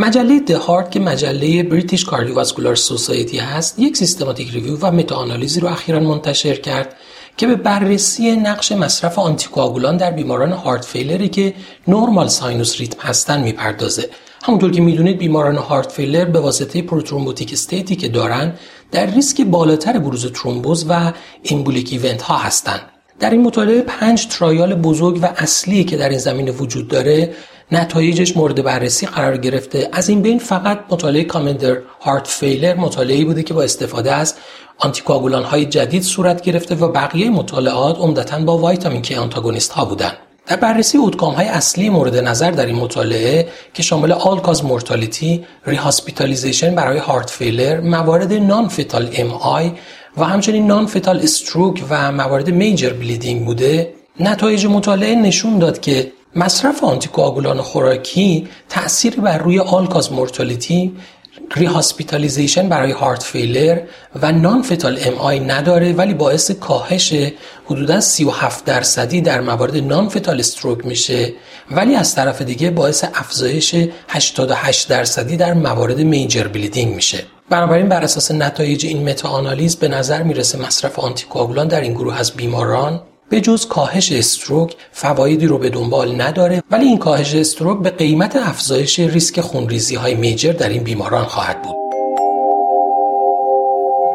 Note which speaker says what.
Speaker 1: مجله the Heart که مجله British Cardiovascular Society هست یک systematic review و متاآنالیزی رو اخیرا منتشر کرد که به بررسی نقش مصرف آنتی‌کواگولان در بیماران heart failure ی که normal sinus rhythm هستن می‌پردازه همونطور که می‌دونید بیماران heart failure به واسطه prothrombotic state ی که دارن در ریسک بالاتر بروز ترومبوز و embolic event ها هستند. در این مطالعه پنج trial بزرگ و اصلی که در این زمینه وجود داره نتایجش مورد بررسی قرار گرفته. از این بین فقط مطالعه COMMANDER Heart Failure مطالعه بوده که با استفاده از آنتی‌کواگولان های جدید صورت گرفته و بقیه مطالعات عمدتا با vitamin K antagonist ها بودند در بررسی outcome های اصلی مورد نظر در این مطالعه که شامل all-cause mortality، rehospitalization برای heart failure، موارد non-fatal MI و همچنین non-fatal stroke و موارد major bleeding بوده، نتایج مطالعه نشون داد که مصرف آنتیکواگولان خوراکی تأثیری بر روی all-cause mortality rehospitalization برای heart failure و non-fatal MI نداره ولی باعث کاهش حدودا 37 درصدی در موارد non-fatal stroke میشه. ولی از طرف دیگه باعث افزایش 88 درصدی در موارد major bleeding میشه. بنابراین بر اساس نتایج این متا آنالیز به نظر می‌رسه مصرف آنتیکواگولان در این گروه از بیماران به جز کاهش استروک فوایدی رو به دنبال نداره ولی این کاهش استروک به قیمت افزایش ریسک خونریزی های میجر در این بیماران خواهد بود.